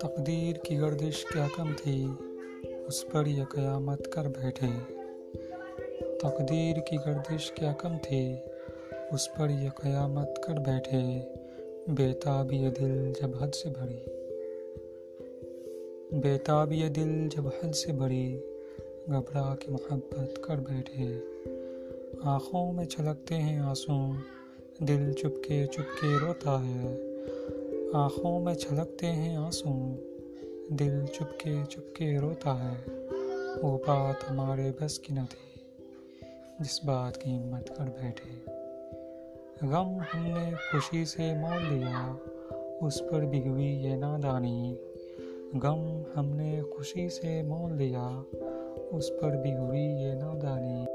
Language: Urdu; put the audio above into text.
تقدیر کی گردش کیا کم تھی، اس پر یہ قیامت کر بیٹھے۔ تقدیر کی گردش کیا کم تھی، اس پر یہ قیامت کر بیٹھے۔ بیتابی دل جب حد سے بھری بیتابی دل جب حد سے بڑی، گھبرا کے محبت کر بیٹھے۔ آنکھوں میں چھلکتے ہیں آنسوں دل چپ کے چپ کے روتا ہے۔ آنکھوں میں چھلکتے ہیں آنسوں دل چپ کے چپ کے روتا ہے۔ وہ بات ہمارے بس کی نہ تھی۔ جس بات کی ہمت کر بیٹھے۔ غم ہم نے خوشی سے مول لیا۔ اس پر بھی ہوئی یہ نادانی۔ غم ہم نے خوشی سے مول لیا۔ اس پر بھی ہوئی یہ نادانی۔